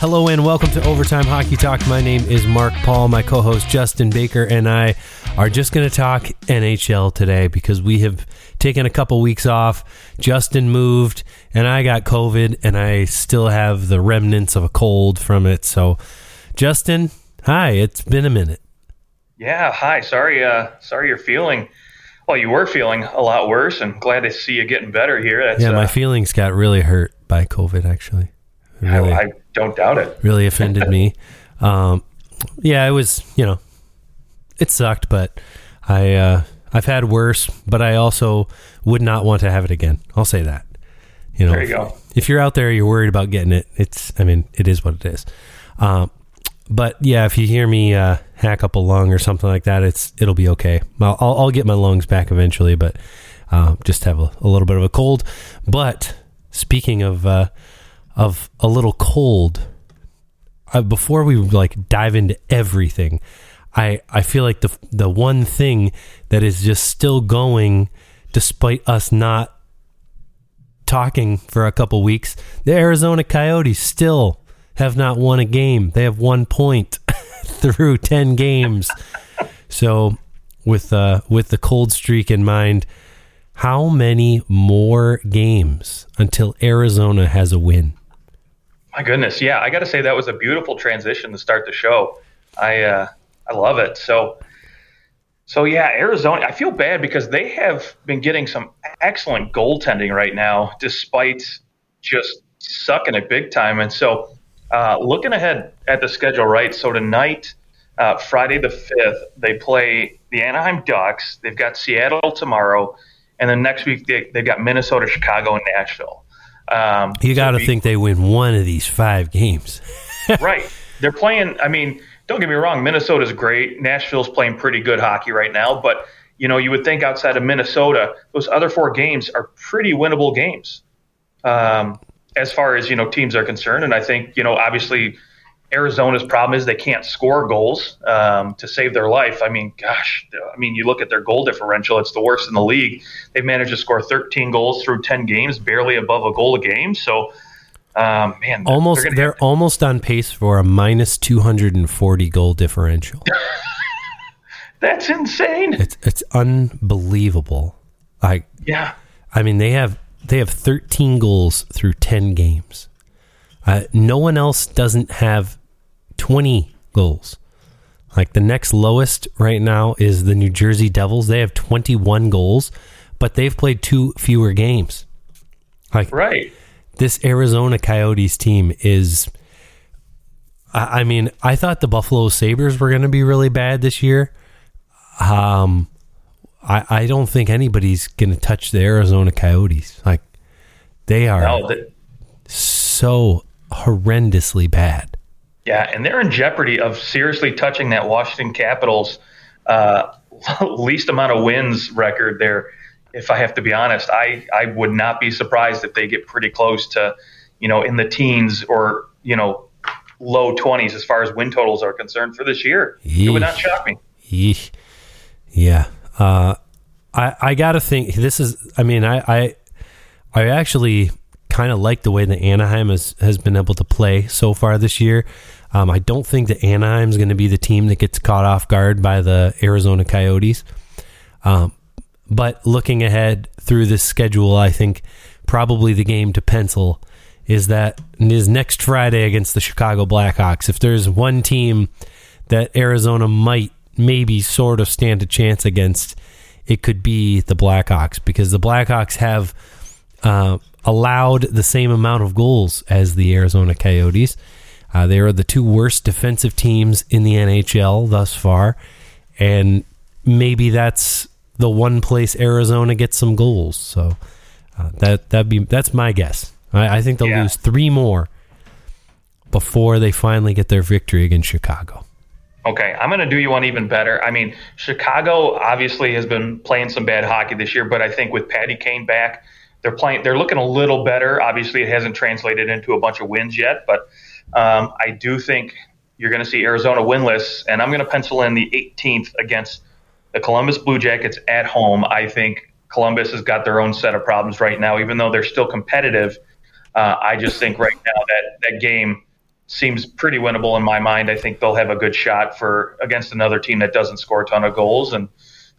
Hello and welcome to Overtime Hockey Talk. My name is Mark Paul. My co host Justin Baker and I are just going to talk NHL today because we have taken a couple weeks off. Justin moved and I got COVID and I still have the remnants of a cold from it. So, Justin, hi, it's been a minute. Yeah, hi. Sorry, uh, sorry you're feeling. Well, you were feeling a lot worse, and glad to see you getting better here. That's, yeah, my uh, feelings got really hurt by COVID. Actually, really, I, I don't doubt it. Really offended me. Um, yeah, it was. You know, it sucked, but I uh, I've had worse, but I also would not want to have it again. I'll say that. You know, there you go. If you're out there, you're worried about getting it. It's. I mean, it is what it is. Um, but yeah, if you hear me uh, hack up a lung or something like that, it's it'll be okay. I'll, I'll, I'll get my lungs back eventually, but uh, just have a, a, little bit of a cold. But speaking of uh, of a little cold, uh, before we like dive into everything, I I feel like the the one thing that is just still going, despite us not talking for a couple weeks, the Arizona Coyotes still have not won a game. They have one point through ten games. so, with uh, with the cold streak in mind, how many more games until Arizona has a win? My goodness, yeah, I got to say that was a beautiful transition to start the show. I uh, I love it. So, so yeah, Arizona. I feel bad because they have been getting some excellent goaltending right now, despite just sucking it big time. And so, uh, looking ahead at the schedule, right? So tonight, uh, Friday the fifth, they play the Anaheim Ducks. They've got Seattle tomorrow, and then next week they they've got Minnesota, Chicago, and Nashville. Um, you got to so think they win one of these five games. right. They're playing. I mean, don't get me wrong. Minnesota's great. Nashville's playing pretty good hockey right now. But you know, you would think outside of Minnesota, those other four games are pretty winnable games, um, as far as you know teams are concerned. And I think you know, obviously, Arizona's problem is they can't score goals um, to save their life. I mean, gosh, I mean, you look at their goal differential; it's the worst in the league. They've managed to score 13 goals through 10 games, barely above a goal a game. So, um, man, almost they're, they're almost on pace for a minus 240 goal differential. That's insane. It's it's unbelievable. I yeah. I mean, they have they have 13 goals through 10 games. Uh, no one else doesn't have 20 goals. Like the next lowest right now is the New Jersey Devils. They have 21 goals, but they've played two fewer games. Like right. This Arizona Coyotes team is I, I mean, I thought the Buffalo Sabres were going to be really bad this year. Um I I don't think anybody's going to touch the Arizona Coyotes. Like they are no, the- so horrendously bad. Yeah, and they're in jeopardy of seriously touching that Washington Capitals uh, least amount of wins record there. If I have to be honest, I, I would not be surprised if they get pretty close to, you know, in the teens or you know, low twenties as far as win totals are concerned for this year. Yeesh. It would not shock me. Yeesh. Yeah, uh, I I gotta think this is. I mean, I I, I actually kind of like the way that Anaheim has has been able to play so far this year. Um, I don't think that Anaheim's going to be the team that gets caught off guard by the Arizona Coyotes. Um, but looking ahead through this schedule, I think probably the game to pencil is that is next Friday against the Chicago Blackhawks. If there's one team that Arizona might maybe sort of stand a chance against, it could be the Blackhawks because the Blackhawks have uh, allowed the same amount of goals as the Arizona Coyotes. Uh, they are the two worst defensive teams in the NHL thus far, and maybe that's the one place Arizona gets some goals. So uh, that that be that's my guess. I, I think they'll yeah. lose three more before they finally get their victory against Chicago. Okay, I'm going to do you one even better. I mean, Chicago obviously has been playing some bad hockey this year, but I think with Patty Kane back, they're playing. They're looking a little better. Obviously, it hasn't translated into a bunch of wins yet, but um, I do think you're going to see Arizona winless, and I'm going to pencil in the 18th against the Columbus Blue Jackets at home. I think Columbus has got their own set of problems right now, even though they're still competitive. Uh, I just think right now that that game seems pretty winnable in my mind. I think they'll have a good shot for against another team that doesn't score a ton of goals, and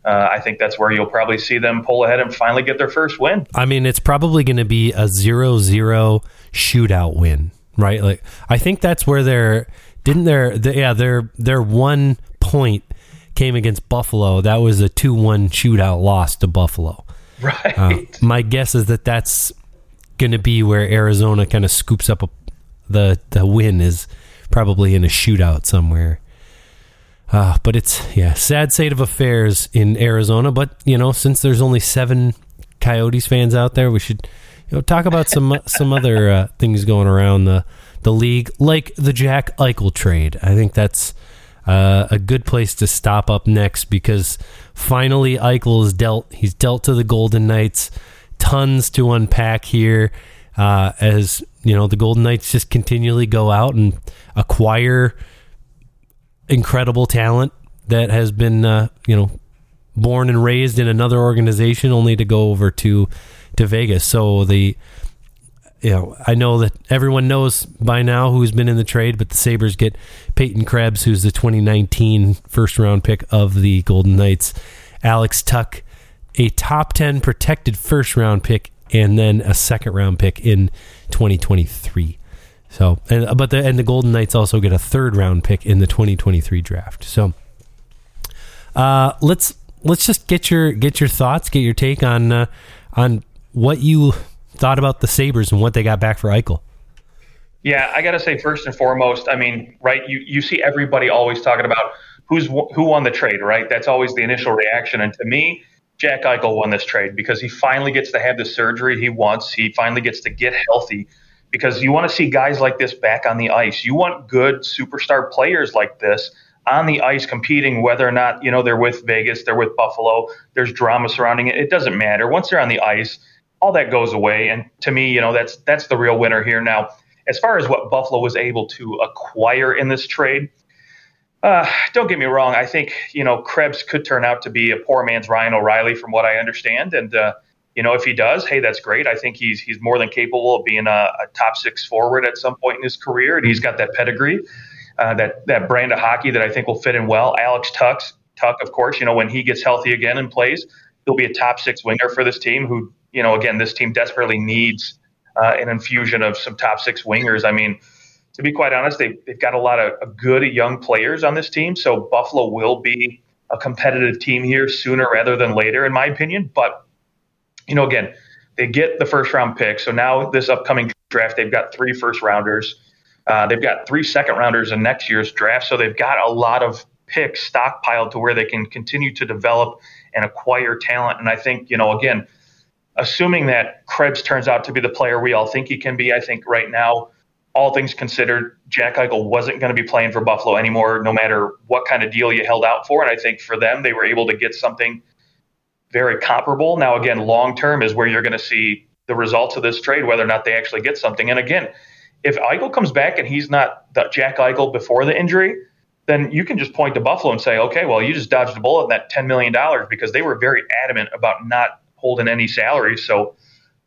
uh, I think that's where you'll probably see them pull ahead and finally get their first win. I mean, it's probably going to be a 0-0 shootout win, right? Like I think that's where they're didn't their the, yeah their their one point came against Buffalo. That was a two one shootout loss to Buffalo. Right. Uh, my guess is that that's going to be where Arizona kind of scoops up a, the the win is probably in a shootout somewhere. Uh, but it's yeah, sad state of affairs in Arizona. But you know, since there's only seven Coyotes fans out there, we should you know talk about some some other uh, things going around the the league, like the Jack Eichel trade. I think that's uh, a good place to stop up next because finally Eichel is dealt. He's dealt to the Golden Knights. Tons to unpack here. Uh, as you know, the Golden Knights just continually go out and acquire incredible talent that has been, uh, you know, born and raised in another organization, only to go over to to Vegas. So the you know, I know that everyone knows by now who's been in the trade, but the Sabres get Peyton Krebs, who's the 2019 first round pick of the Golden Knights, Alex Tuch, a top 10 protected first round pick, and then a second round pick in 2023. So, and but the and the Golden Knights also get a third round pick in the 2023 draft. So, uh, let's let's just get your get your thoughts, get your take on uh, on what you thought about the Sabres and what they got back for Eichel? Yeah, I got to say first and foremost, I mean, right? You you see everybody always talking about who's who won the trade, right? That's always the initial reaction. And to me, Jack Eichel won this trade because he finally gets to have the surgery he wants. He finally gets to get healthy because you want to see guys like this back on the ice. You want good superstar players like this on the ice competing whether or not, you know, they're with Vegas, they're with Buffalo, there's drama surrounding it. It doesn't matter. Once they're on the ice, all that goes away. And to me, you know, that's that's the real winner here. Now, as far as what Buffalo was able to acquire in this trade, uh, don't get me wrong. I think you know Krebs could turn out to be a poor man's Ryan O'Reilly, from what I understand. And uh, you know, if he does, hey, that's great. I think he's he's more than capable of being a, a top six forward at some point in his career, and he's got that pedigree, uh, that that brand of hockey that I think will fit in well. Alex Tuck, Tuch, of course, you know, when he gets healthy again and plays, he'll be a top six winger for this team who you know, again, this team desperately needs uh, an infusion of some top six wingers. I mean, to be quite honest, they, they've got a lot of good young players on this team. So Buffalo will be a competitive team here sooner rather than later, in my opinion. But, you know, again, they get the first round pick. So now this upcoming draft, they've got three first rounders. Uh, they've got three second rounders in next year's draft. So they've got a lot of picks stockpiled to where they can continue to develop and acquire talent. And I think, you know, again, assuming that Krebs turns out to be the player we all think he can be, I think right now, all things considered, Jack Eichel wasn't going to be playing for Buffalo anymore, no matter what kind of deal you held out for. And I think for them, they were able to get something very comparable. Now, again, long term is where you're going to see the results of this trade, whether or not they actually get something. And again, if Eichel comes back and he's not Jack Eichel before the injury, then you can just point to Buffalo and say, okay, well, you just dodged a bullet in that $10 million because they were very adamant about not holding any salary. So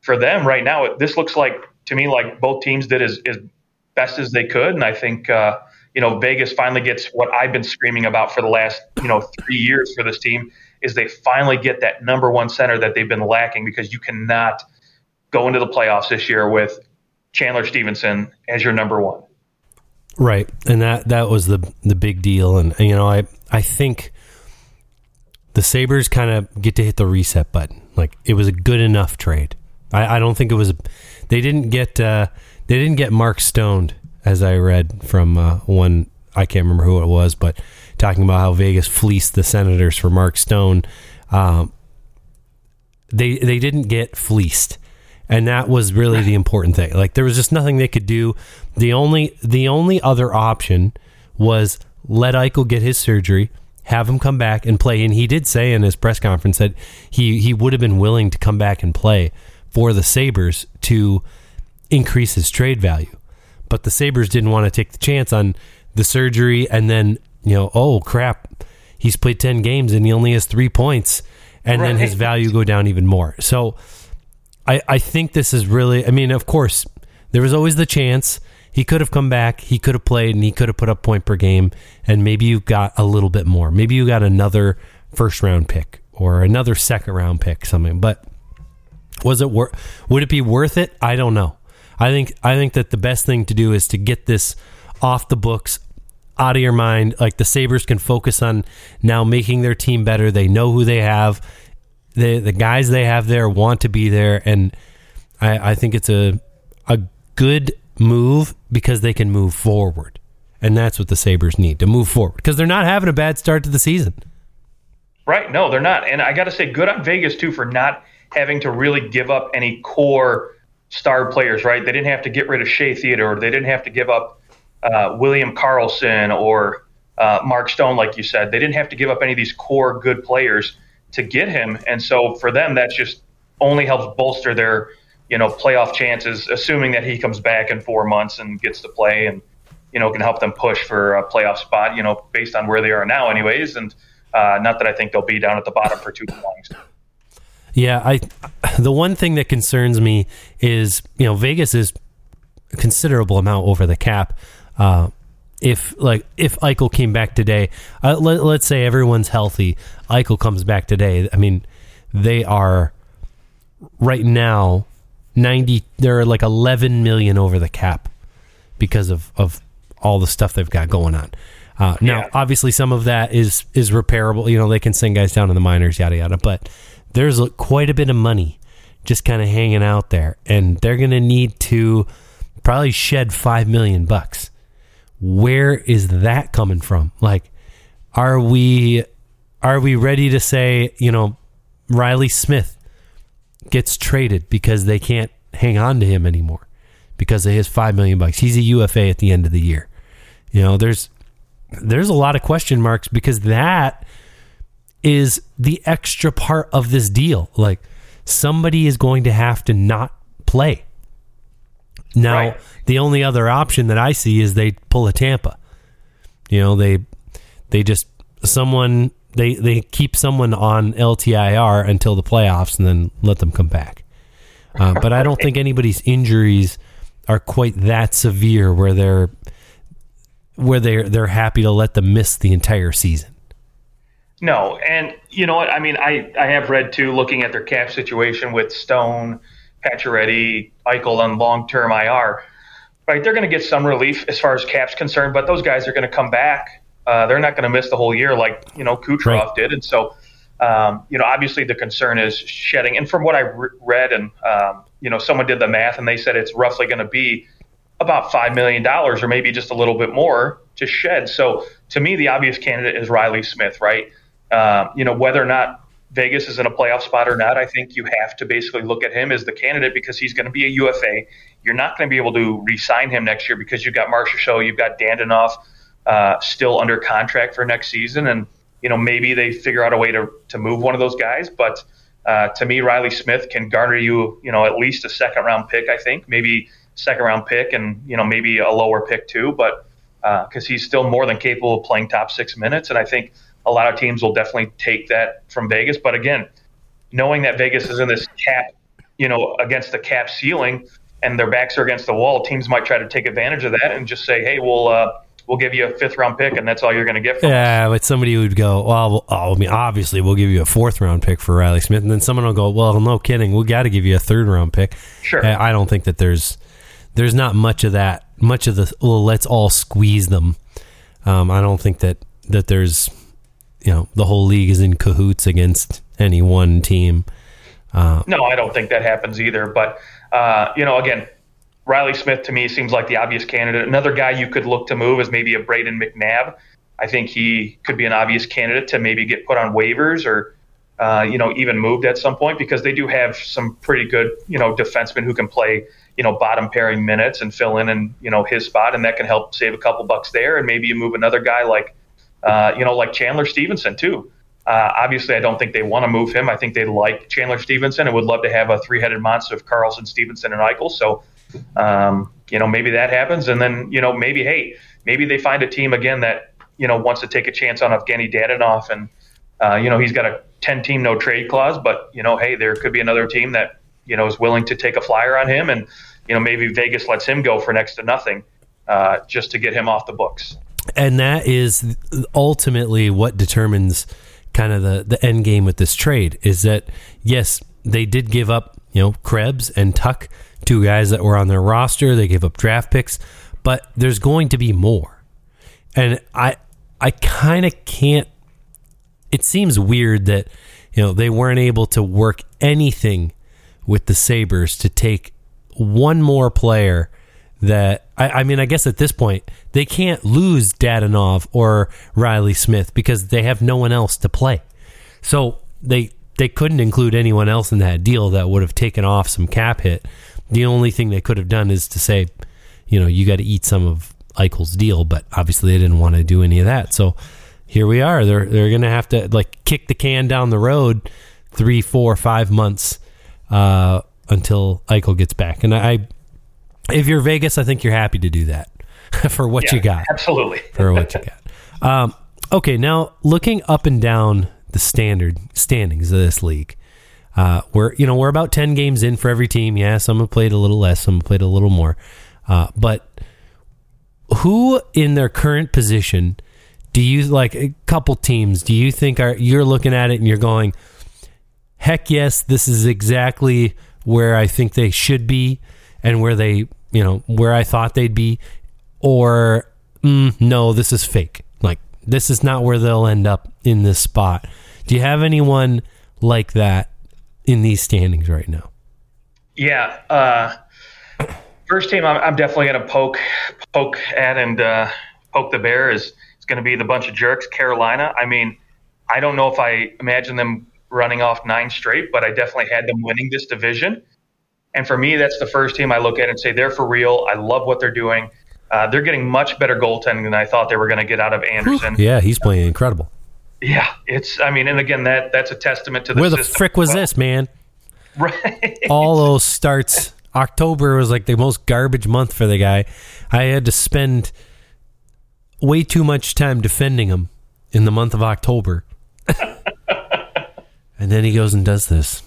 for them right now, this looks like to me like both teams did as, as best as they could, and I think uh, you know Vegas finally gets what I've been screaming about for the last you know three years for this team is they finally get that number one center that they've been lacking because you cannot go into the playoffs this year with Chandler Stephenson as your number one. Right, and that that was the the big deal, and you know I I think the Sabres kind of get to hit the reset button. Like it was a good enough trade. I, I don't think it was. They didn't get. Uh, they didn't get Mark stoned, as I read from uh, one. I can't remember who it was, but talking about how Vegas fleeced the Senators for Mark Stone. Um, they they didn't get fleeced, and that was really the important thing. Like there was just nothing they could do. The only the only other option was let Eichel get his surgery have him come back and play. And he did say in his press conference that he, he would have been willing to come back and play for the Sabres to increase his trade value. But the Sabres didn't want to take the chance on the surgery and then, you know, oh crap, he's played 10 games and he only has three points. And right. then his value go down even more. So I, I think this is really, I mean, of course, there was always the chance he could have come back, he could have played, and he could have put up point per game, and maybe you got a little bit more. Maybe you got another first round pick or another second round pick, something. But was it worth? Would it be worth it? I don't know. I think I think that the best thing to do is to get this off the books, out of your mind. Like the Sabres can focus on now making their team better. They know who they have. The the guys they have there want to be there, and I, I think it's a a good move because they can move forward, and that's what the Sabres need to move forward because they're not having a bad start to the season. Right? No, they're not, and I got to say, good on Vegas too for not having to really give up any core star players. Right? They didn't have to get rid of Shea Theodore. They didn't have to give up uh, William Karlsson or uh, Mark Stone, like you said. They didn't have to give up any of these core good players to get him, and so for them, that just only helps bolster their you know playoff chances, assuming that he comes back in four months and gets to play and you know can help them push for a playoff spot. You know, based on where they are now, anyways, and uh, not that I think they'll be down at the bottom for too long. Yeah, I the one thing that concerns me is you know Vegas is a considerable amount over the cap. Uh, if like if Eichel came back today, uh, let, us say everyone's healthy, Eichel comes back today. I mean, they are right now ninety. They're like eleven million over the cap because of of all the stuff they've got going on. Uh, now, yeah. obviously, some of that is is repairable. You know, they can send guys down in the minors, yada yada. But there's quite a bit of money just kind of hanging out there, and they're going to need to probably shed five million bucks. Where is that coming from? Like, are we are we ready to say, you know, Reilly Smith gets traded because they can't hang on to him anymore because of his five million bucks? He's a UFA at the end of the year. You know, there's there's a lot of question marks because that is the extra part of this deal. Like somebody is going to have to not play. Now, right. the only other option that I see is they pull a Tampa. You know, they they just someone they they keep someone on LTIR until the playoffs and then let them come back. Uh, but I don't think anybody's injuries are quite that severe where they're where they're they're happy to let them miss the entire season. No, and you know what? I mean, I I have read too, looking at their cap situation with Stone, Pacioretty, Eichel on long term IR. Right, they're going to get some relief as far as cap's concerned, but those guys are going to come back. Uh, they're not going to miss the whole year like you know Kucherov right. did, and so um, you know obviously the concern is shedding. And from what I re- read, and um, you know someone did the math, and they said it's roughly going to be about $5 million or maybe just a little bit more to shed. So to me, the obvious candidate is Reilly Smith, right? Uh, you know, whether or not Vegas is in a playoff spot or not, I think you have to basically look at him as the candidate because he's going to be a UFA. You're not going to be able to re-sign him next year because you've got Marchessault, you've got Dadonov uh, still under contract for next season, and you know maybe they figure out a way to to move one of those guys. But uh, to me, Reilly Smith can garner you you know at least a second round pick. I think maybe second round pick and you know maybe a lower pick too, but because uh, he's still more than capable of playing top six minutes, and I think a lot of teams will definitely take that from Vegas. But again, knowing that Vegas is in this cap, you know, against the cap ceiling, and their backs are against the wall, teams might try to take advantage of that and just say, "Hey, we'll uh, we'll give you a fifth round pick, and that's all you're going to get." From yeah, us. but somebody would go, "Well, oh, I mean, obviously, we'll give you a fourth round pick for Reilly Smith," and then someone will go, "Well, no kidding, we got to give you a third round pick." Sure, I don't think that there's there's not much of that. Much of the well, let's all squeeze them. Um, I don't think that that there's you know the whole league is in cahoots against any one team. Uh, no, I don't think that happens either. But uh, you know, again, Reilly Smith to me seems like the obvious candidate. Another guy you could look to move is maybe a Brayden McNabb. I think he could be an obvious candidate to maybe get put on waivers or uh, you know even moved at some point because they do have some pretty good you know defensemen who can play you know, bottom pairing minutes and fill in in, you know, his spot. And that can help save a couple bucks there. And maybe you move another guy like, uh, you know, like Chandler Stephenson too. Uh, obviously, I don't think they want to move him. I think they like Chandler Stephenson and would love to have a three-headed monster of Karlsson, Stephenson, and Eichel. So, um, you know, maybe that happens, and then you know, maybe hey, maybe they find a team again that you know wants to take a chance on Evgeny Dadonov, and uh, you know he's got a ten-team no trade clause, but you know, hey, there could be another team that you know is willing to take a flyer on him, and you know maybe Vegas lets him go for next to nothing. uh, just to get him off the books. And that is ultimately what determines kind of the, the end game with this trade is that, yes, they did give up, you know, Krebs and Tuch two guys that were on their roster. They gave up draft picks, but there's going to be more. And I, I kind of can't, it seems weird that, you know, they weren't able to work anything with the Sabres to take one more player that I, I, mean, I guess at this point they can't lose Dadonov or Reilly Smith because they have no one else to play. So they they couldn't include anyone else in that deal that would have taken off some cap hit. The only thing they could have done is to say, you know, you got to eat some of Eichel's deal, but obviously they didn't want to do any of that. So here we are. They're they're going to have to like kick the can down the road three, four, five months uh, until Eichel gets back. And I if you're Vegas, I think you're happy to do that for what yeah, you got. Absolutely. for what you got. Um, okay, now looking up and down the standard standings of this league, uh, we're you know we're about ten games in for every team. Yeah, some have played a little less, some have played a little more. Uh, but who in their current position do you like? A couple teams do you think are you're looking at it and you're going, heck yes, this is exactly where I think they should be and where they, you know, where I thought they'd be, or mm, no, this is fake. Like this is not where they'll end up in this spot. Do you have anyone like that in these standings right now? Yeah. Uh, first team, I'm, I'm definitely going to poke poke at and uh, poke the bear is it's going to be the bunch of jerks. Carolina. I mean, I don't know if I imagine them running off nine straight, but I definitely had them winning this division. And for me, that's the first team I look at and say they're for real. I love what they're doing. Uh, they're getting much better goaltending than I thought they were going to get out of Andersen. Yeah, he's playing incredible. Yeah, it's. I mean, and again, that that's a testament to the. Where the frick was well. this, man? Right. All those starts. October was like the most garbage month for the guy. I had to spend way too much time defending him in the month of October. and then he goes and does this.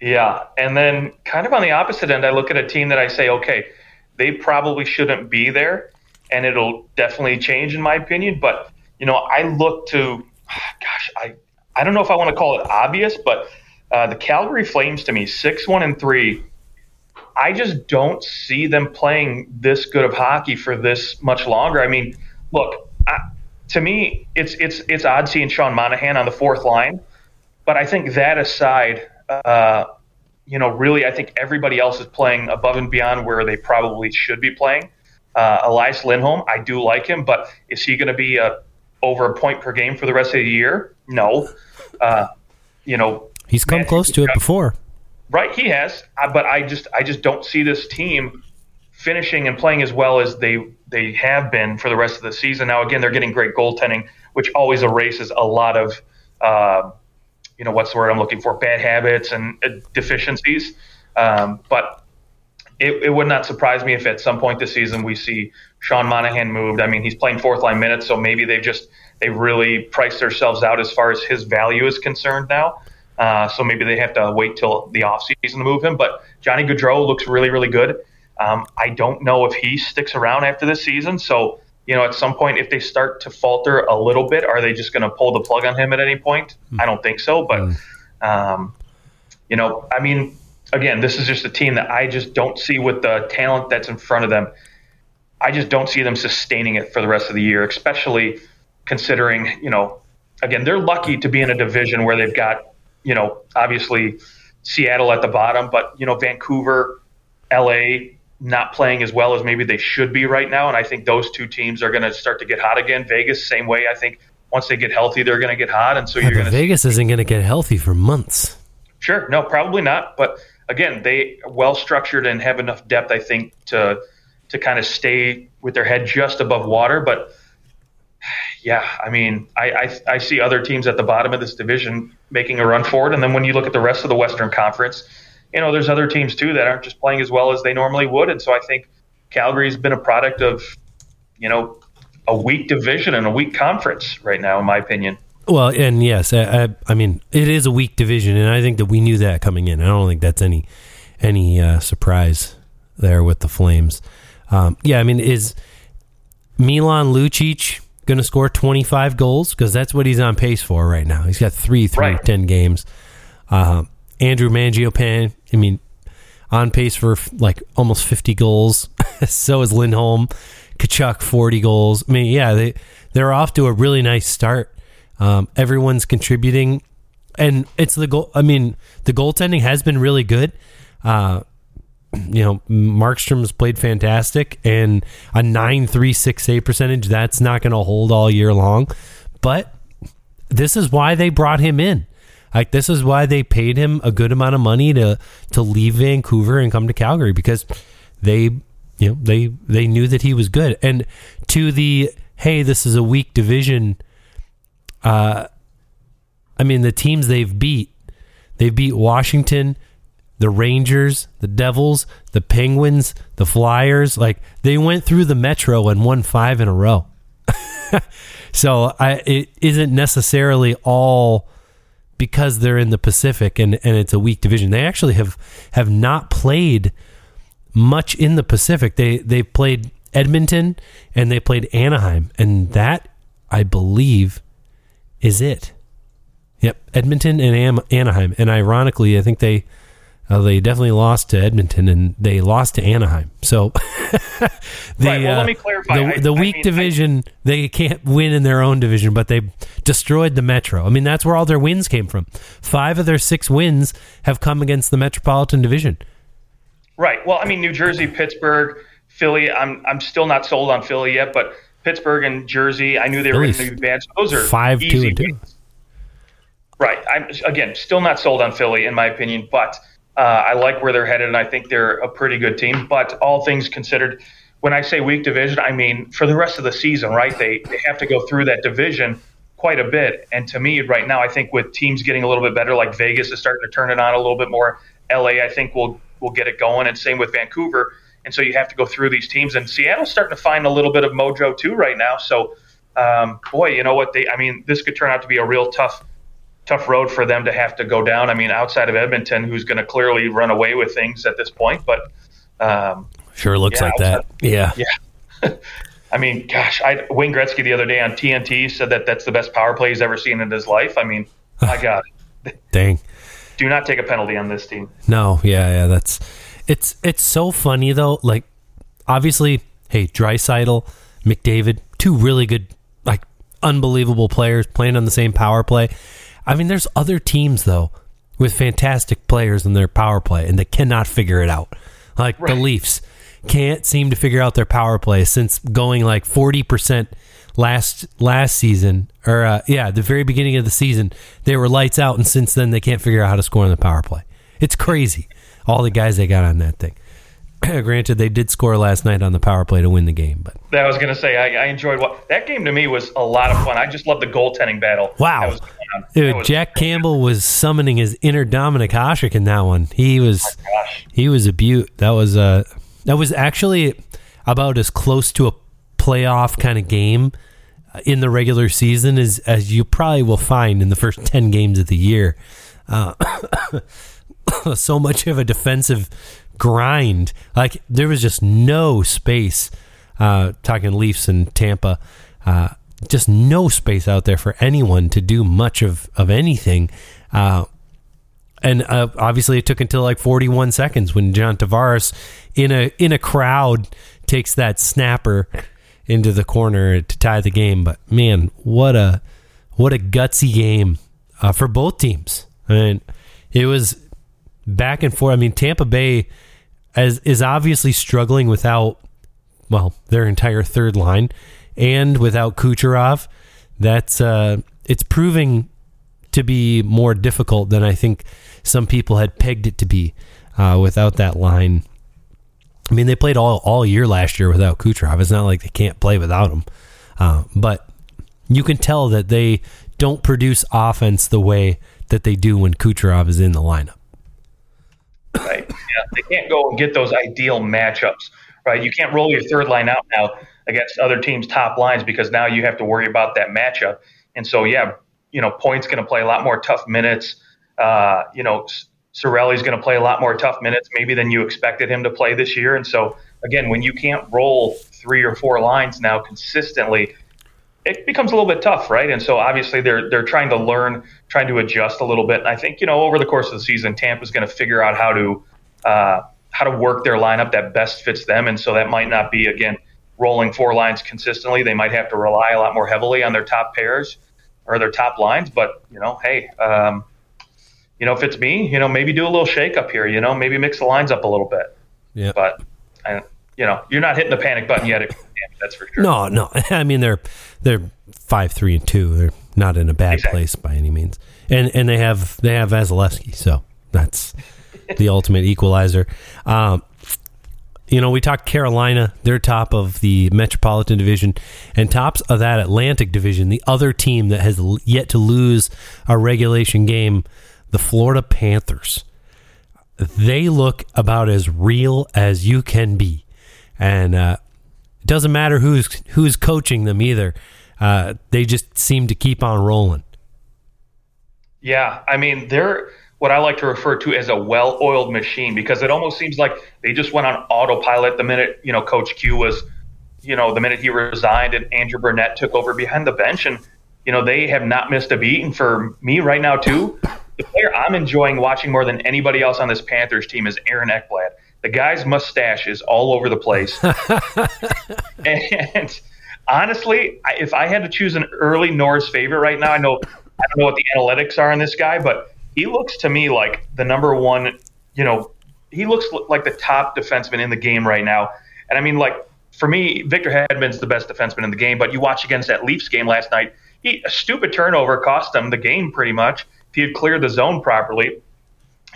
Yeah. And then kind of on the opposite end, I look at a team that I say, okay, they probably shouldn't be there. And it'll definitely change, in my opinion. But, you know, I look to, gosh, I, I don't know if I want to call it obvious, but uh, the Calgary Flames to me, 6 1 and 3, I just don't see them playing this good of hockey for this much longer. I mean, look, I, to me, it's it's it's odd seeing Sean Monahan on the fourth line, but I think that aside, uh, you know, really, I think everybody else is playing above and beyond where they probably should be playing. Uh, Elias Lindholm, I do like him, but is he going to be a, over a point per game for the rest of the year? No. Uh, you know, he's come close to it before. Right, he has, uh, but I just I just don't see this team finishing and playing as well as they they have been for the rest of the season. Now, again, they're getting great goaltending, which always erases a lot of uh, you know what's the word I'm looking for bad habits and uh, deficiencies. Um, but it, it, would not surprise me if at some point this season we see Sean Monahan moved. I mean, he's playing fourth line minutes, so maybe they've just they've really priced themselves out as far as his value is concerned now. Uh, so maybe they have to wait till the offseason to move him. But Johnny Gaudreau looks really, really good. Um, I don't know if he sticks around after this season. So you know, at some point, if they start to falter a little bit, are they just going to pull the plug on him at any point? Mm. I don't think so. But, mm. um, you know, I mean, again, this is just a team that I just don't see with the talent that's in front of them. I just don't see them sustaining it for the rest of the year, especially considering, you know, again, they're lucky to be in a division where they've got, you know, obviously Seattle at the bottom, but, you know, Vancouver, LA, not playing as well as maybe they should be right now. And I think those two teams are going to start to get hot again. Vegas, same way. I think once they get healthy, they're going to get hot. And so yeah, you're going to. Vegas isn't going to get healthy for months. Sure. No, probably not. But again, they well structured and have enough depth, I think, to to kind of stay with their head just above water. But yeah, I mean, I, I, I see other teams at the bottom of this division making a run for it. And then when you look at the rest of the Western Conference, you know, there's other teams too that aren't just playing as well as they normally would. And so I think Calgary's been a product of, you know, a weak division and a weak conference right now, in my opinion. Well, and yes, I, I, mean it is a weak division, and I think that we knew that coming in. I don't think that's any any uh, surprise there with the Flames. Um, yeah, I mean, is Milan Lucic going to score 25 goals? Because that's what he's on pace for right now. He's got three through Right. 10 games. Uh, Andrew Mangiapane, I mean, on pace for like almost 50 goals. so is Lindholm. Tkachuk, 40 goals. I mean, yeah, they, they're off to a really nice start. Um, everyone's contributing. And it's the goal. I mean, the goaltending has been really good. Uh, you know, Markstrom's played fantastic and a 9.36 save percentage, that's not going to hold all year long. But this is why they brought him in. Like this is why they paid him a good amount of money to to leave Vancouver and come to Calgary because they you know, they they knew that he was good. And to the hey, this is a weak division uh I mean the teams they've beat, they've beat Washington, the Rangers, the Devils, the Penguins, the Flyers. Like they went through the Metro and won five in a row. so I, it isn't necessarily all because they're in the Pacific and, and it's a weak division. They actually have have not played much in the Pacific. They they played Edmonton and they played Anaheim, and that I believe is it. Yep, Edmonton and Am- Anaheim, and ironically, I think they uh, they definitely lost to Edmonton and they lost to Anaheim. So the Right, well, let me clarify. the, I- the I weak mean, I- division they can't win in their own division, but they destroyed the Metro. I mean, that's where all their wins came from. Five of their six wins have come against the Metropolitan Division. Right. Well, I mean, New Jersey, Pittsburgh, Philly. I'm I'm still not sold on Philly yet, but Pittsburgh and Jersey, I knew they were going Philly's to be bad. So those are five, two, and two. wins. Right. I'm again still not sold on Philly in my opinion, but uh, I like where they're headed, and I think they're a pretty good team. But all things considered, when I say weak division, I mean for the rest of the season, right? They they have to go through that division quite a bit. And to me, right now, I think with teams getting a little bit better, like Vegas is starting to turn it on a little bit more. LA, I think will will get it going, and same with Vancouver. And so you have to go through these teams, and Seattle's starting to find a little bit of mojo too right now. So, um, boy, you know what? They, I mean, this could turn out to be a real tough tough road for them to have to go down. I mean, outside of Edmonton, who's going to clearly run away with things at this point, but um, Sure looks Yeah, like that. Yeah. yeah. I mean, gosh, I, Wayne Gretzky the other day on TNT said that that's the best power play he's ever seen in his life. I mean, my God, Dang. do not take a penalty on this team. No, yeah, yeah, that's it's it's so funny though. Like obviously, hey, Draisaitl, McDavid, two really good, like unbelievable players playing on the same power play. I mean, there's other teams though with fantastic players in their power play and they cannot figure it out. Like the Leafs can't seem to figure out their power play since going like 40% last last season or uh, yeah, the very beginning of the season, they were lights out and since then they can't figure out how to score on the power play. It's crazy. All the guys they got on that thing. Granted, they did score last night on the power play to win the game, but That I was going to say, I, I enjoyed what that game to me was a lot of fun. I just love the goaltending battle. Wow. That was going on. That dude, Jack Campbell was summoning his inner Dominik Hasek in that one. He was gosh. he was a beaut. That was uh that was actually about as close to a playoff kind of game in the regular season as as you probably will find in the first 10 games of the year. Uh, so much of a defensive grind. Like there was just no space. Uh, talking Leafs and Tampa, uh, just no space out there for anyone to do much of of anything. Uh, and uh, obviously, it took until like 41 seconds when John Tavares, in a in a crowd, takes that snapper into the corner to tie the game. But man, what a what a gutsy game uh, for both teams. I mean, it was back and forth. I mean, Tampa Bay as is obviously struggling without well their entire third line and without Kucherov. That's uh, it's proving to be more difficult than I think some people had pegged it to be uh, without that line. I mean, they played all all year last year without Kucherov. It's not like they can't play without him, uh, but you can tell that they don't produce offense the way that they do when Kucherov is in the lineup. right? Yeah, they can't go and get those ideal matchups, right? You can't roll your third line out now against other teams' top lines because now you have to worry about that matchup. And so, yeah, you know, Point's going to play a lot more tough minutes. Uh, you know, Cirelli's going to play a lot more tough minutes maybe than you expected him to play this year. And so again, when you can't roll three or four lines now consistently, it becomes a little bit tough, right? And so obviously they're they're trying to learn, trying to adjust a little bit. And I think you know over the course of the season, Tampa's going to figure out how to uh, how to work their lineup that best fits them. And so that might not be again rolling four lines consistently. They might have to rely a lot more heavily on their top pairs or their top lines. But you know, hey, um, you know, if it's me, you know, maybe do a little shake up here. You know, maybe mix the lines up a little bit. Yeah. But I, you know, you're not hitting the panic button yet. That's for sure. No, no. I mean, they're they're five, three, and two. They're not in a bad exactly. place by any means. And and they have they have Vasilevskiy, so that's the ultimate equalizer. Um, you know, we talked Carolina, they're top of the Metropolitan Division, and tops of that Atlantic Division, the other team that has yet to lose a regulation game, the Florida Panthers. They look about as real as you can be. And uh, it doesn't matter who's who's coaching them either. Uh, they just seem to keep on rolling. Yeah, I mean they're what I like to refer to as a well-oiled machine because it almost seems like they just went on autopilot the minute you know Coach Q was, you know, the minute he resigned and Andrew Brunette took over behind the bench, and you know they have not missed a beat. And for me right now too, the player I'm enjoying watching more than anybody else on this Panthers team is Aaron Ekblad. The guy's mustache is all over the place, and honestly, if I had to choose an early Norris favorite right now, I know I don't know what the analytics are on this guy, but he looks to me like the number one, you know, he looks like the top defenseman in the game right now. And I mean, like, for me, Victor Hedman's the best defenseman in the game, but you watch against that Leafs game last night, he, a stupid turnover cost him the game pretty much. If he had cleared the zone properly,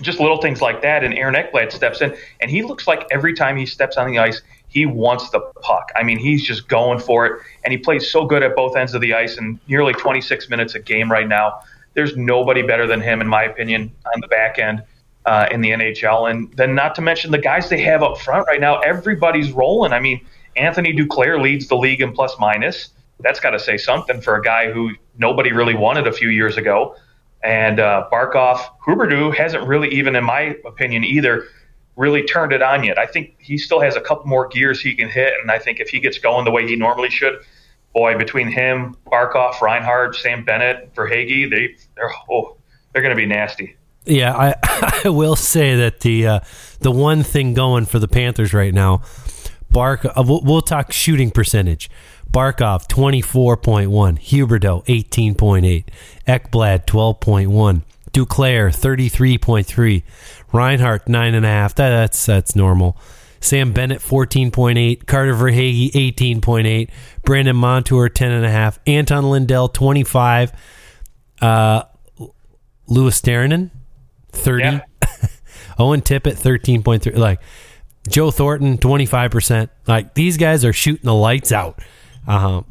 just little things like that. And Aaron Ekblad steps in, and he looks like every time he steps on the ice, he wants the puck. I mean, he's just going for it, and he plays so good at both ends of the ice in nearly 26 minutes a game right now. There's nobody better than him, in my opinion, on the back end uh, in the NHL. And then, not to mention the guys they have up front right now. Everybody's rolling. I mean, Anthony Duclair leads the league in plus minus. That's got to say something for a guy who nobody really wanted a few years ago. And uh, Barkov, Huberdeau hasn't really, even in my opinion, either really turned it on yet. I think he still has a couple more gears he can hit, and I think if he gets going the way he normally should, boy, between him, Barkov, Reinhart, Sam Bennett, Verhaeghe, they they're oh, they're going to be nasty. Yeah, I I will say that the uh, the one thing going for the Panthers right now, Bark. Uh, we'll, we'll, talk shooting percentage. Barkov twenty four point one, Huberdeau eighteen point eight, Ekblad twelve point one, Duclair thirty three point three, Reinhart nine and a half. That, that's that's normal. Sam Bennett 14.8, Carter Verhaeghe 18.8, Brandon Montour 10.5, Anton Lundell 25, uh, Luostarinen 30, yeah. Owen Tippett 13.3. Like Joe Thornton 25%. Like these guys are shooting the lights out. Uh,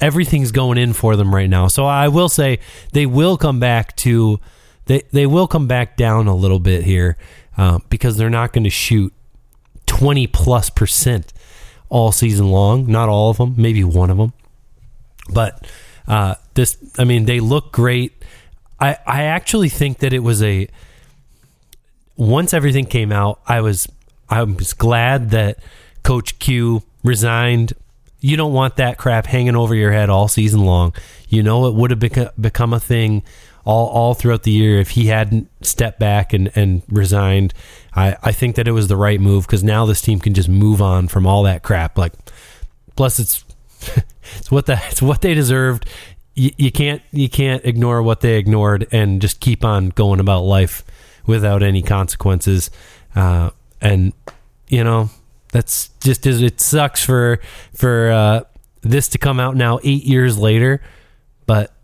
everything's going in for them right now. So I will say they will come back to they they will come back down a little bit here uh, because they're not going to shoot 20 plus percent all season long. Not all of them, maybe one of them. But uh, this, I mean, they look great. I, I actually think that it was a once everything came out, I was I was glad that Coach Q resigned. You don't want that crap hanging over your head all season long. You know it would have beca- become a thing all all throughout the year if he hadn't stepped back and, and resigned. I, I think that it was the right move because now this team can just move on from all that crap. Like, plus it's it's what the it's what they deserved. You, you can't you can't ignore what they ignored and just keep on going about life without any consequences. Uh, and you know that's just it sucks for for uh, this to come out now eight years later, but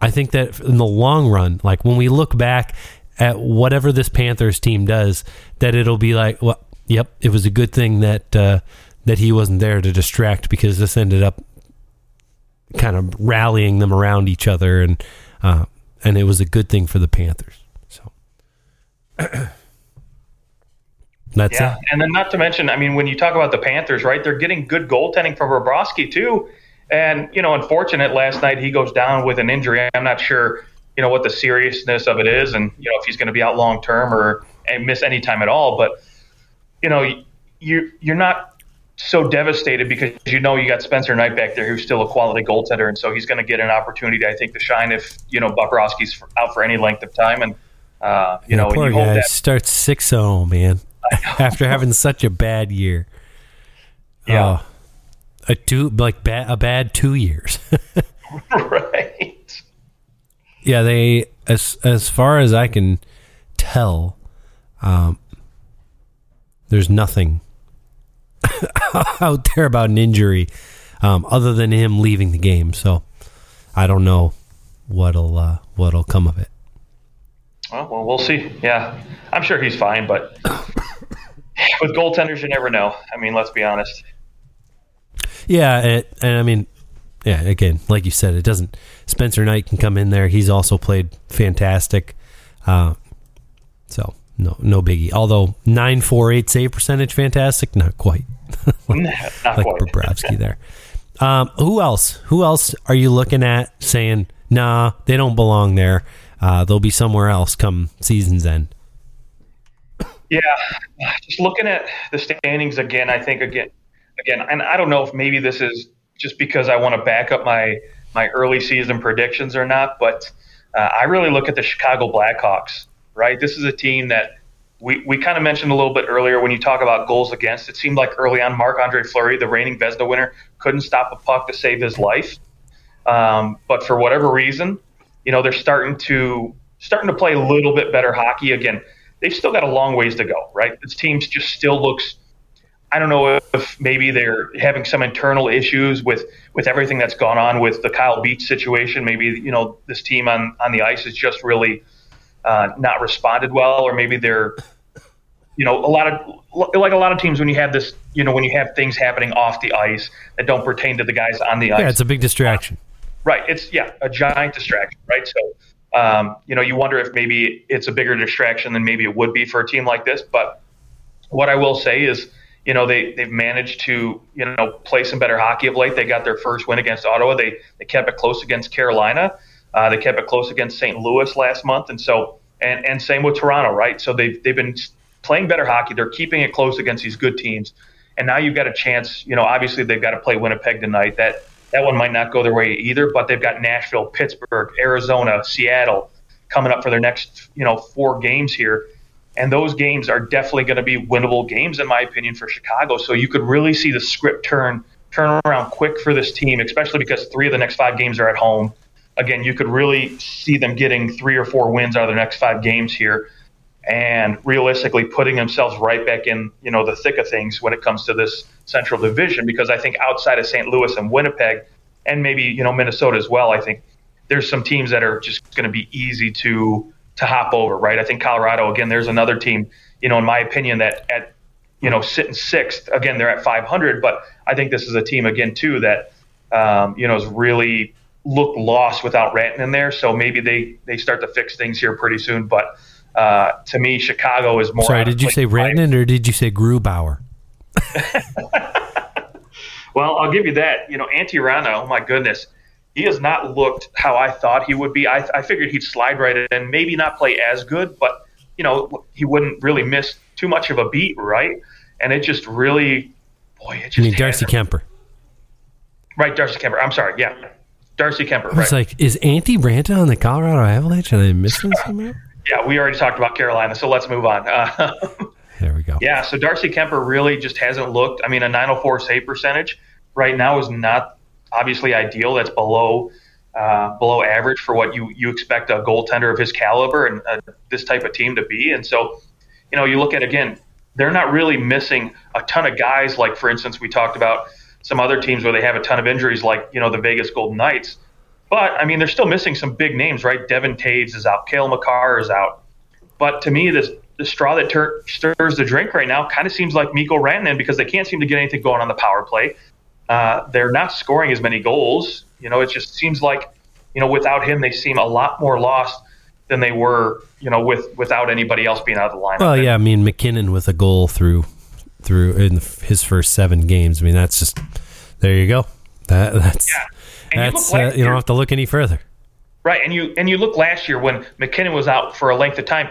I think that in the long run, like when we look back at whatever this Panthers team does, that it'll be like, well, yep, it was a good thing that uh, that he wasn't there to distract because this ended up kind of rallying them around each other, and uh, and it was a good thing for the Panthers. So that's yeah, it. and then not to mention, I mean, when you talk about the Panthers, right? They're getting good goaltending from Bobrovsky too. And, you know, unfortunate last night he goes down with an injury. I'm not sure, you know, what the seriousness of it is and, you know, if he's going to be out long term or miss any time at all. But, you know, you you're not so devastated because you know you got Spencer Knight back there, who's still a quality goaltender, and so he's going to get an opportunity, I think, to shine if you know Bobrovsky's out for any length of time, and uh, you Yeah, know, poor you guy that starts 6 0, man. After having such a bad year. Yeah. Oh, a two like ba- a bad 2 years. right. Yeah, they as as far as I can tell um there's nothing out there about an injury um, other than him leaving the game. So I don't know what'll uh, what'll come of it. Well, well, we'll see. Yeah, I'm sure he's fine, but with goaltenders, you never know. I mean, let's be honest. Yeah, it, and I mean, yeah, again, like you said, it doesn't. Spencer Knight can come in there. He's also played fantastic. Uh, so no, no biggie. Although nine four eight save percentage, fantastic. Not quite Not like quite. Bobrovsky there. Um, who else? Who else are you looking at saying, nah, they don't belong there? Uh, they'll be somewhere else come season's end. Yeah, just looking at the standings again, I think again, again, and I don't know if maybe this is just because I want to back up my my early season predictions or not, but uh, I really look at the Chicago Blackhawks. Right, this is a team that we, we kind of mentioned a little bit earlier when you talk about goals against. It seemed like early on, Marc Andre Fleury, the reigning Vezina winner, couldn't stop a puck to save his life. Um, but for whatever reason, you know, they're starting to starting to play a little bit better hockey again. They've still got a long ways to go, right? This team just still looks. I don't know if maybe they're having some internal issues with with everything that's gone on with the Kyle Beach situation. Maybe you know this team on on the ice is just really uh, not responded well, or maybe they're you know a lot of like a lot of teams when you have this you know when you have things happening off the ice that don't pertain to the guys on the ice. Yeah, it's a big distraction. Right. It's yeah, a giant distraction. Right. So, um, you know, you wonder if maybe it's a bigger distraction than maybe it would be for a team like this. But what I will say is, you know, they they've managed to you know play some better hockey of late. They got their first win against Ottawa. They they kept it close against Carolina. Uh, they kept it close against St. Louis last month, and so and and same with Toronto. Right. So they've they've been playing better hockey. They're keeping it close against these good teams. And now you've got a chance. You know, obviously they've got to play Winnipeg tonight. That that one might not go their way either, but they've got Nashville, Pittsburgh, Arizona, Seattle coming up for their next, you know, four games here. And those games are definitely going to be winnable games, in my opinion, for Chicago. So you could really see the script turn turn around quick for this team, especially because three of the next five games are at home. Again, you could really see them getting three or four wins out of the next five games here, and realistically putting themselves right back in, you know, the thick of things when it comes to this Central Division. Because I think outside of St. Louis and Winnipeg, and maybe you know Minnesota as well, I think there's some teams that are just going to be easy to to hop over, right? I think Colorado again. There's another team, you know, in my opinion, that at you know sitting sixth again, they're at 500, but I think this is a team again too that um, you know is really looked lost without Ranton in there. So maybe they they start to fix things here pretty soon. But uh, to me, Chicago is more. Sorry, did you say Rantanen or did you say Grubauer? Well, I'll give you that. You know, Antti Raanta, oh my goodness, he has not looked how I thought he would be. I, I figured he'd slide right in, maybe not play as good, but you know, he wouldn't really miss too much of a beat, right? And it just really, boy, it just I mean, Darcy hasn't- Kuemper. right? Darcy Kuemper. I'm sorry, yeah, Darcy Kuemper. I was Right? like, is Antti Raanta on the Colorado Avalanche? And I missed him somehow? yeah, we already talked about Carolina, so let's move on. Uh, There we go. Yeah, so Darcy Kuemper really just hasn't looked. I mean, a 904 save percentage right now is not obviously ideal. That's below uh, below average for what you you expect a goaltender of his caliber and uh, this type of team to be. And so, you know, you look at again, they're not really missing a ton of guys. Like for instance, we talked about some other teams where they have a ton of injuries, like you know the Vegas Golden Knights. But I mean, they're still missing some big names, right? Devon Toews is out, Cale Makar is out. But to me, this the straw that tur- stirs the drink right now kind of seems like Mikko Rantanen because they can't seem to get anything going on the power play. Uh, they're not scoring as many goals. You know, it just seems like you know without him they seem a lot more lost than they were. You know, with without anybody else being out of the lineup. Well, yeah, I mean, MacKinnon with a goal through through in his first seven games. I mean, that's just there you go. That that's Yeah. And you uh, you don't have to look any further. Right, and you and you look last year when MacKinnon was out for a length of time.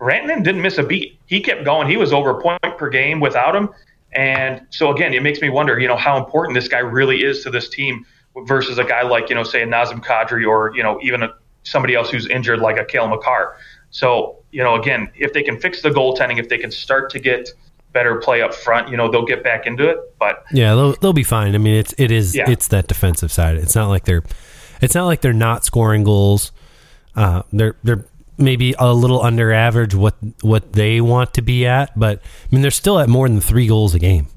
Rantanen didn't miss a beat. He kept going. He was over a point per game without him. And so again, it makes me wonder, you know, how important this guy really is to this team versus a guy like, you know, say a Nazem Kadri or, you know, even a, somebody else who's injured like a Cale Makar. So, you know, again, if they can fix the goaltending, if they can start to get better play up front, you know, they'll get back into it. But yeah, they'll they'll be fine. I mean, it's it is yeah. it's that defensive side. It's not like they're it's not like they're not scoring goals. Uh, they're they're maybe a little under average what what they want to be at, but I mean they're still at more than three goals a game.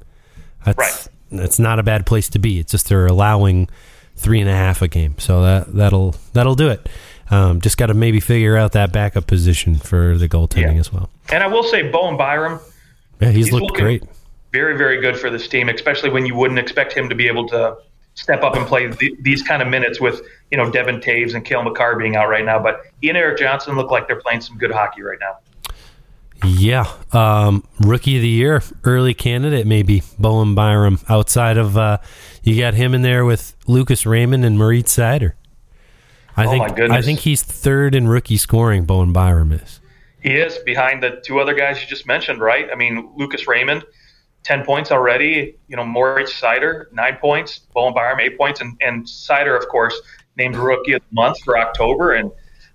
That's right. that's not a bad place to be. It's just they're allowing three and a half a game, so that that'll that'll do it. Um, just got to maybe figure out that backup position for the goaltending yeah. as well. And I will say, Bowen Byram. Yeah, he's, he's looked great. Very, very good for this team, especially when you wouldn't expect him to be able to step up and play th- these kind of minutes with you know Devon Toews and Cale Makar being out right now. But he and Erik Johnson look like they're playing some good hockey right now. Yeah, um, rookie of the year, early candidate maybe Bowen Byram. Outside of uh, you got him in there with Lucas Raymond and Moritz Seider. I oh think I think he's third in rookie scoring. Bowen Byram is. He is behind the two other guys you just mentioned, right? I mean, Lucas Raymond, ten points already. You know, Moritz Seider, nine points. Bowen Byram, eight points, and and Seider, of course, named Rookie of the Month for October, and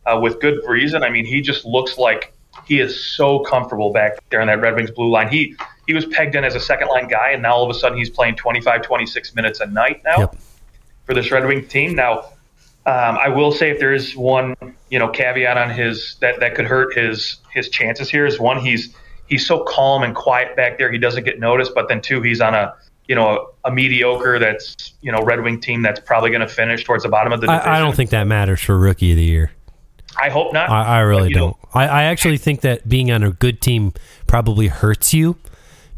uh, with good reason. I mean, he just looks like he is so comfortable back there in that Red Wings blue line. He he was pegged in as a second line guy, and now all of a sudden he's playing 25, 26 minutes a night now yep. for this Red Wing team. Now, um, I will say if there is one you know caveat on his that that could hurt his his chances here is one he's he's so calm and quiet back there he doesn't get noticed, but then two he's on a you know, a, a, mediocre that's, you know, Red Wing team that's probably going to finish towards the bottom of the division. I, I, don't think that matters for rookie of the year. I hope not. I, I really don't. I, I, actually think that being on a good team probably hurts you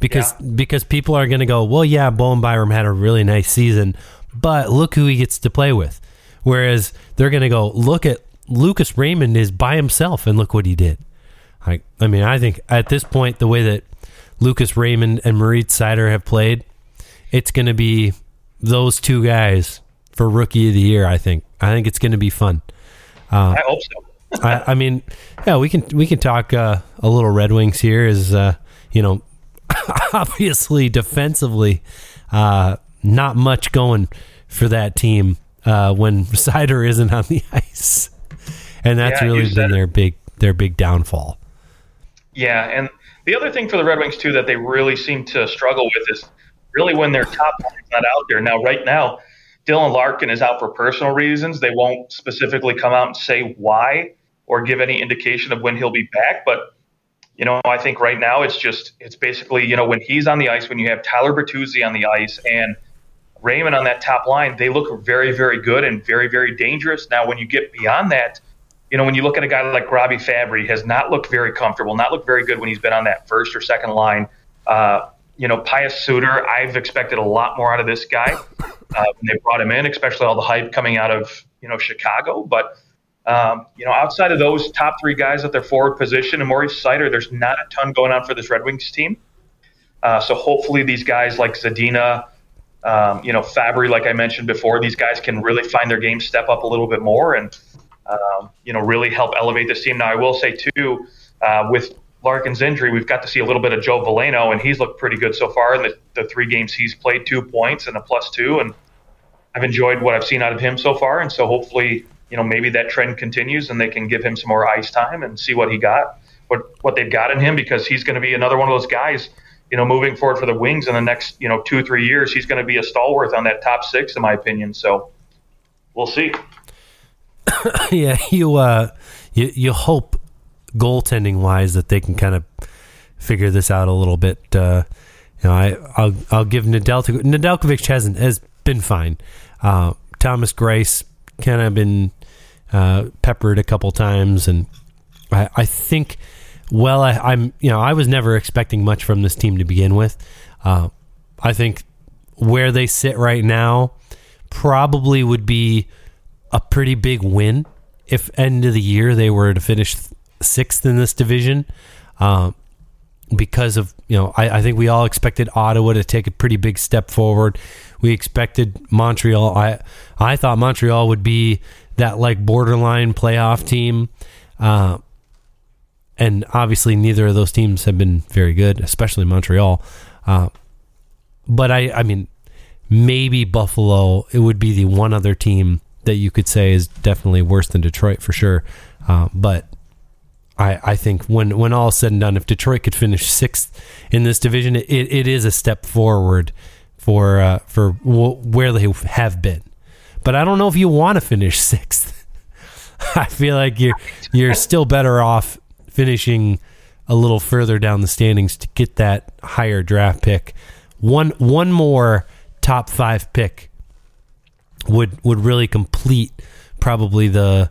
because yeah. because people are going to go, well, yeah, Bowen Byram had a really nice season, but look who he gets to play with. Whereas they're going to go, look at Lucas Raymond is by himself and look what he did. I, I mean, I think at this point, the way that Lucas Raymond and Marie Seider have played, it's going to be those two guys for rookie of the year. I think. I think it's going to be fun. Uh, I hope so. I, I, mean, yeah, we can we can talk uh, a little Red Wings here. Is uh, you know, obviously defensively, uh, not much going for that team uh, when Seider isn't on the ice, and that's yeah, really been their big their big downfall. Yeah, and the other thing for the Red Wings too that they really seem to struggle with is really when their top line's not out there. Now, right now, Dylan Larkin is out for personal reasons. They won't specifically come out and say why or give any indication of when he'll be back. But, you know, I think right now it's just, it's basically, you know, when he's on the ice, when you have Tyler Bertuzzi on the ice and Raymond on that top line, they look very, very good and very, very dangerous. Now, when you get beyond that, you know, when you look at a guy like Robby Fabbri, has not looked very comfortable, not looked very good when he's been on that first or second line. Uh, you know, Pius Suter, I've expected a lot more out of this guy uh, when they brought him in, especially all the hype coming out of, you know, Chicago. But, um, you know, outside of those top three guys at their forward position and Maurice Seider, there's not a ton going on for this Red Wings team. Uh, so hopefully these guys like Zadina, um, you know, Fabbri, like I mentioned before, these guys can really find their game, step up a little bit more, and um, you know, really help elevate this team. Now, I will say too, uh, with Larkin's injury, we've got to see a little bit of Joe Veleno, and he's looked pretty good so far in the, the three games he's played, two points and a plus two. And I've enjoyed what I've seen out of him so far. And so hopefully, you know, maybe that trend continues and they can give him some more ice time and see what he got, what, what they've got in him, because he's going to be another one of those guys, you know, moving forward for the Wings in the next, you know, two three years. He's going to be a stalwart on that top six, in my opinion. So we'll see. yeah, you, uh, you, you hope goaltending wise that they can kind of figure this out a little bit. Uh, you know, I I'll I'll give Nedeljkovic. Nedeljkovic hasn't has been fine. Uh, Thomas Greiss kind of been uh, peppered a couple times, and I, I think. Well, I, am you know I was never expecting much from this team to begin with. Uh, I think where they sit right now probably would be a pretty big win if end of the year they were to finish sixth in this division. Uh, because of you know, I, I, think we all expected Ottawa to take a pretty big step forward. We expected Montreal. I I thought Montreal would be that like borderline playoff team, uh, and obviously neither of those teams have been very good, especially Montreal. Uh, but I, I mean, maybe Buffalo. It would be the one other team that you could say is definitely worse than Detroit for sure. Uh, but I, I think when when all is said and done, if Detroit could finish sixth in this division, it, it is a step forward for uh, for w- where they have been. But I don't know if you want to finish sixth. I feel like you're you're still better off finishing a little further down the standings to get that higher draft pick. One one more top five pick would would really complete probably the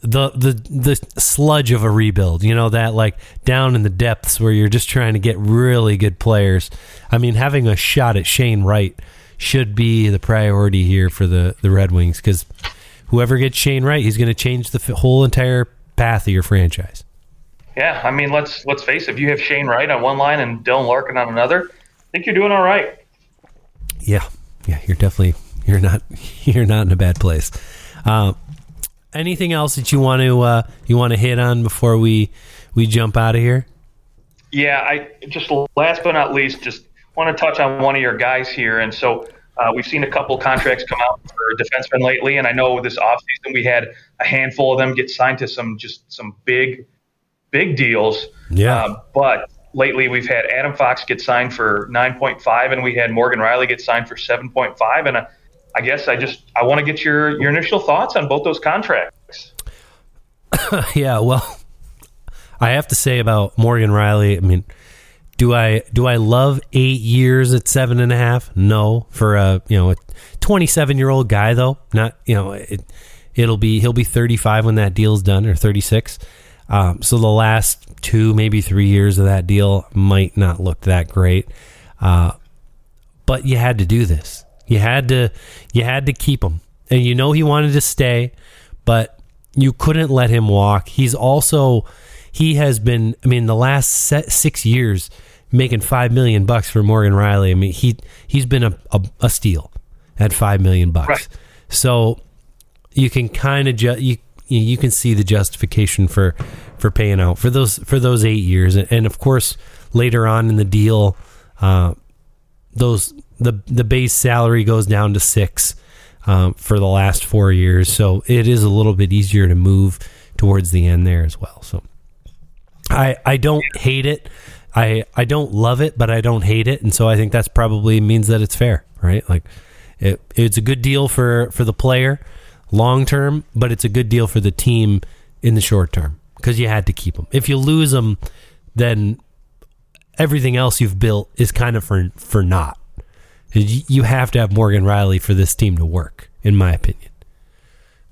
the the the sludge of a rebuild. You know that like down in the depths where you're just trying to get really good players. I mean, having a shot at Shane Wright should be the priority here for the the Red Wings because whoever gets Shane Wright, he's going to change the whole entire path of your franchise. Yeah, I mean, let's let's face it. If you have Shane Wright on one line and Dylan Larkin on another, I think you're doing all right. Yeah, yeah, you're definitely you're not you're not in a bad place. Uh, anything else that you want to uh, you want to hit on before we we jump out of here? Yeah, I just last but not least, just want to touch on one of your guys here, and so. Uh, we've seen a couple contracts come out for defensemen lately, and I know this offseason we had a handful of them get signed to some just some big, big deals. Yeah. Uh, but lately we've had Adam Fox get signed for 9.5, and we had Morgan Rielly get signed for 7.5, and uh, I guess I just I want to get your your initial thoughts on both those contracts. yeah, well, I have to say about Morgan Rielly. I mean, do I do I love eight years at seven and a half? No, for a you know a twenty seven year old guy though. Not you know it. It'll be he'll be thirty five when that deal's done or thirty six. Um, so the last two maybe three years of that deal might not look that great. Uh, but you had to do this. You had to you had to keep him. And you know he wanted to stay, but you couldn't let him walk. He's also he has been I mean the last 6 years making 5 million bucks for Morgan Rielly. I mean he he's been a a, a steal at 5 million bucks. Right. So you can kind of ju- you you can see the justification for for paying out for those for those 8 years and of course later on in the deal uh, those the the base salary goes down to six um, for the last four years, so it is a little bit easier to move towards the end there as well. So I I don't hate it. I I don't love it, but I don't hate it, and so I think that's probably means that it's fair, right? Like it, it's a good deal for for the player long term, but it's a good deal for the team in the short term because you had to keep them. If you lose them, then everything else you've built is kind of for for naught. You have to have Morgan Rielly for this team to work, in my opinion.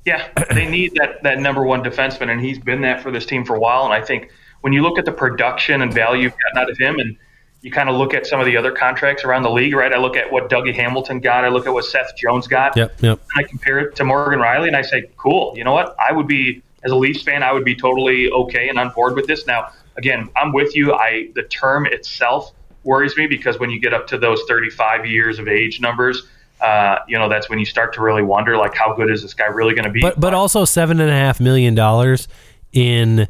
Yeah, they need that that number one defenseman, and he's been that for this team for a while. And I think when you look at the production and value you've gotten out of him, and you kind of look at some of the other contracts around the league, right? I look at what Dougie Hamilton got, I look at what Seth Jones got, yep, yep. and I compare it to Morgan Rielly, and I say, cool. You know what? I would be as a Leafs fan, I would be totally okay and on board with this. Now, again, I'm with you. I the term itself worries me because when you get up to those 35 years of age numbers, uh, you know, that's when you start to really wonder, like, how good is this guy really going to be? But but also seven and a half million dollars in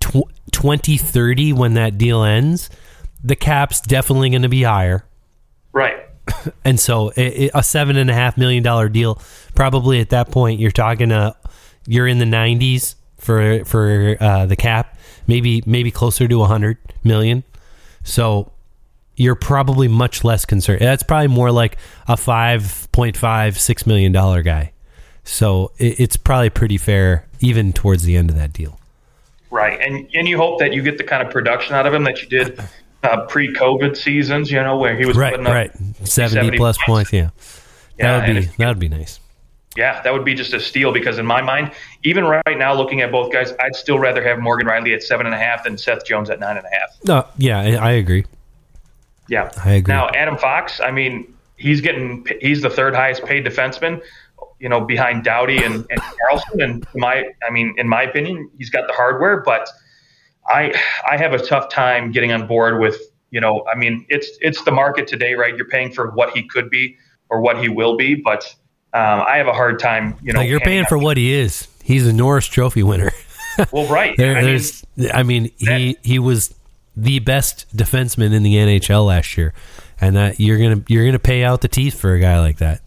tw- 2030 when that deal ends, the cap's definitely going to be higher. Right. And so it, it, a seven and a half million dollar deal, probably at that point, you're talking a, you're in the 90s for for uh, the cap, maybe maybe closer to 100 million. So you're probably much less concerned. That's probably more like a 5.5, 6 million dollar guy. So it, it's probably pretty fair even towards the end of that deal. Right. And and you hope that you get the kind of production out of him that you did uh, pre-COVID seasons, you know, where he was right, right. 70, 70 plus points, points yeah. yeah. That would be that would be nice. Yeah, that would be just a steal because in my mind, even right now, looking at both guys, I'd still rather have Morgan Rielly at seven and a half than Seth Jones at nine and a half. No, yeah, I agree. Yeah, I agree. Now Adam Fox, I mean, he's getting he's the third highest paid defenseman, you know, behind Doughty and, and Karlsson. And my, I mean, in my opinion, he's got the hardware, but I I have a tough time getting on board with you know, I mean, it's it's the market today, right? You're paying for what he could be or what he will be, but um, I have a hard time, you know. you're paying for what he is. He's a Norris Trophy winner. well, right. There, I mean, there's, I mean, he he was the best defenseman in the NHL last year, and that you're gonna you're gonna pay out the teeth for a guy like that.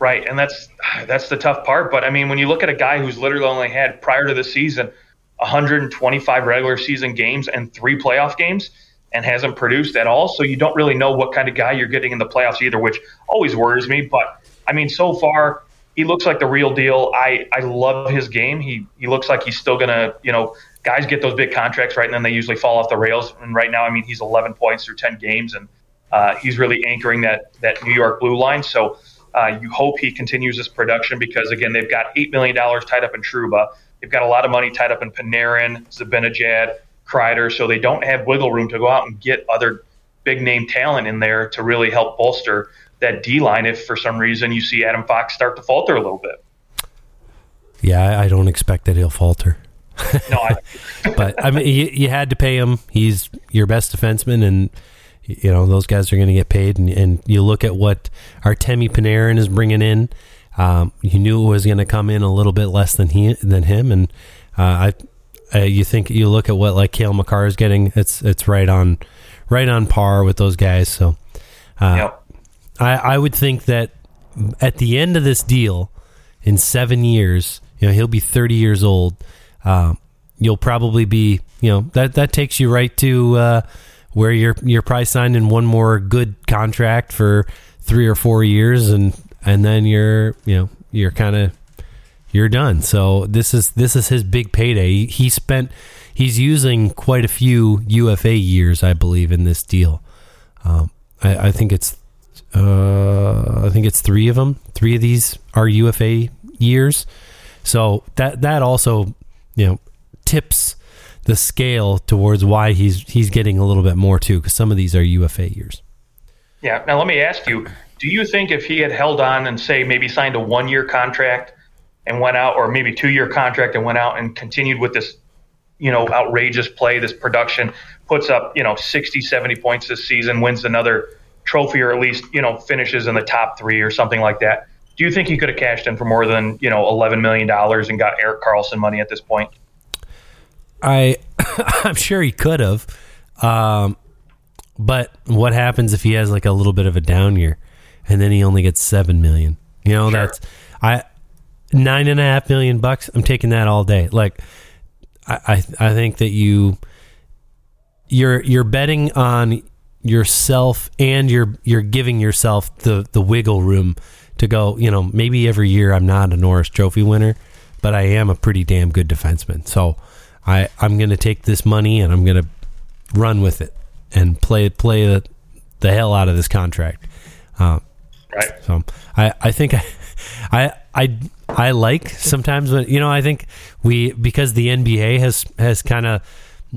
Right, and that's that's the tough part. But I mean, when you look at a guy who's literally only had prior to the season 125 regular season games and three playoff games, and hasn't produced at all, so you don't really know what kind of guy you're getting in the playoffs either, which always worries me. But I mean, so far he looks like the real deal. I I love his game. He he looks like he's still gonna you know guys get those big contracts right, and then they usually fall off the rails. And right now, I mean, he's 11 points through 10 games, and uh, he's really anchoring that that New York blue line. So uh, you hope he continues this production because again, they've got eight million dollars tied up in Trouba. They've got a lot of money tied up in Panarin, Zibanejad, Kreider, so they don't have wiggle room to go out and get other big name talent in there to really help bolster that D line. If for some reason you see Adam Fox start to falter a little bit. Yeah, I don't expect that he'll falter. No, I, but I mean, you, you had to pay him. He's your best defenseman, and you know those guys are going to get paid. And, and you look at what Artemi Panarin is bringing in. Um, you knew it was going to come in a little bit less than he than him, and uh, I. Uh, you think you look at what like Cale Makar is getting? It's it's right on, right on par with those guys. So, uh, yep. I I would think that at the end of this deal, in seven years, you know he'll be thirty years old. Um, you'll probably be, you know, that that takes you right to uh, where you're you're probably signing one more good contract for three or four years, and and then you're you know you're kind of you're done. So this is this is his big payday. He, he spent he's using quite a few UFA years, I believe, in this deal. Um, I, I think it's uh, I think it's three of them. Three of these are UFA years. So that that also you know tips the scale towards why he's he's getting a little bit more too because some of these are UFA years. Yeah. Now let me ask you: Do you think if he had held on and say maybe signed a one-year contract and went out, or maybe two-year contract and went out and continued with this, you know, outrageous play, this production, puts up you know 60, 70 points this season, wins another trophy, or at least you know finishes in the top three or something like that? Do you think he could have cashed in for more than you know eleven million dollars and got Erik Karlsson money at this point? I I'm sure he could have, um, but what happens if he has like a little bit of a down year, and then he only gets seven million? You know, Sure. that's I nine and a half million bucks. I'm taking that all day. Like I I, I think that you you're you're betting on yourself and you're you're giving yourself the the wiggle room to go you know maybe every year i'm not a norris trophy winner but i am a pretty damn good defenseman so i i'm going to take this money and i'm going to run with it and play play the, the hell out of this contract uh, Right. so I, I think I, I I I like sometimes when you know I think we because the NBA has has kind of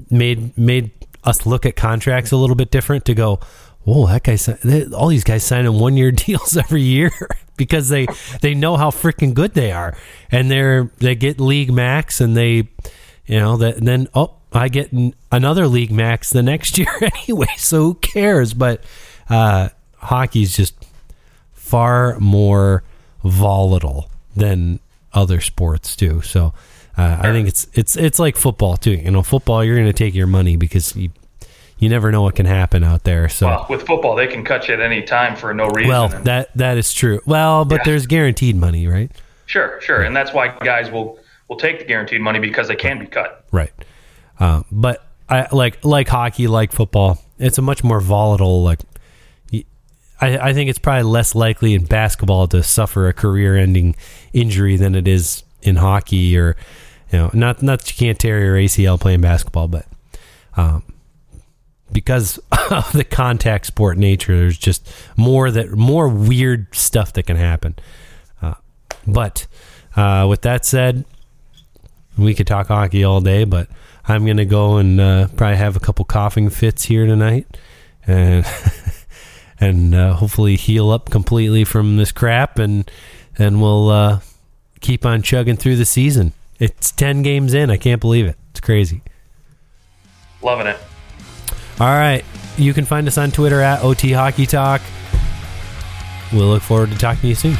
made made us look at contracts a little bit different to go. Whoa, that guy! they- All these guys signing one year deals every year because they they know how freaking good they are, and they're they get league max, and they you know that and then oh I get another league max the next year anyway. So who cares? But uh, hockey's just far more volatile than other sports do. So uh, I think it's it's it's like football too. You know, football you're going to take your money because you you never know what can happen out there. So Well, with football, they can cut you at any time for no reason. well, that that is true. Well, but Yeah. there's guaranteed money, right? sure, sure, and that's why guys will will take the guaranteed money because they can be cut. Right. Uh, but I like like hockey, like football. It's a much more volatile. Like, I think it's probably less likely in basketball to suffer a career-ending injury than it is in hockey, or you know, not not that you can't tear your ACL playing basketball, but um, because of the contact sport nature, there's just more that more weird stuff that can happen. Uh, but uh, with that said, we could talk hockey all day, but I'm gonna go and uh, probably have a couple coughing fits here tonight, and and uh, hopefully heal up completely from this crap, and and we'll uh, keep on chugging through the season. It's ten games in. I can't believe it. It's crazy. Loving it. All right, you can find us on Twitter at OT Hockey Talk. We'll look forward to talking to you soon.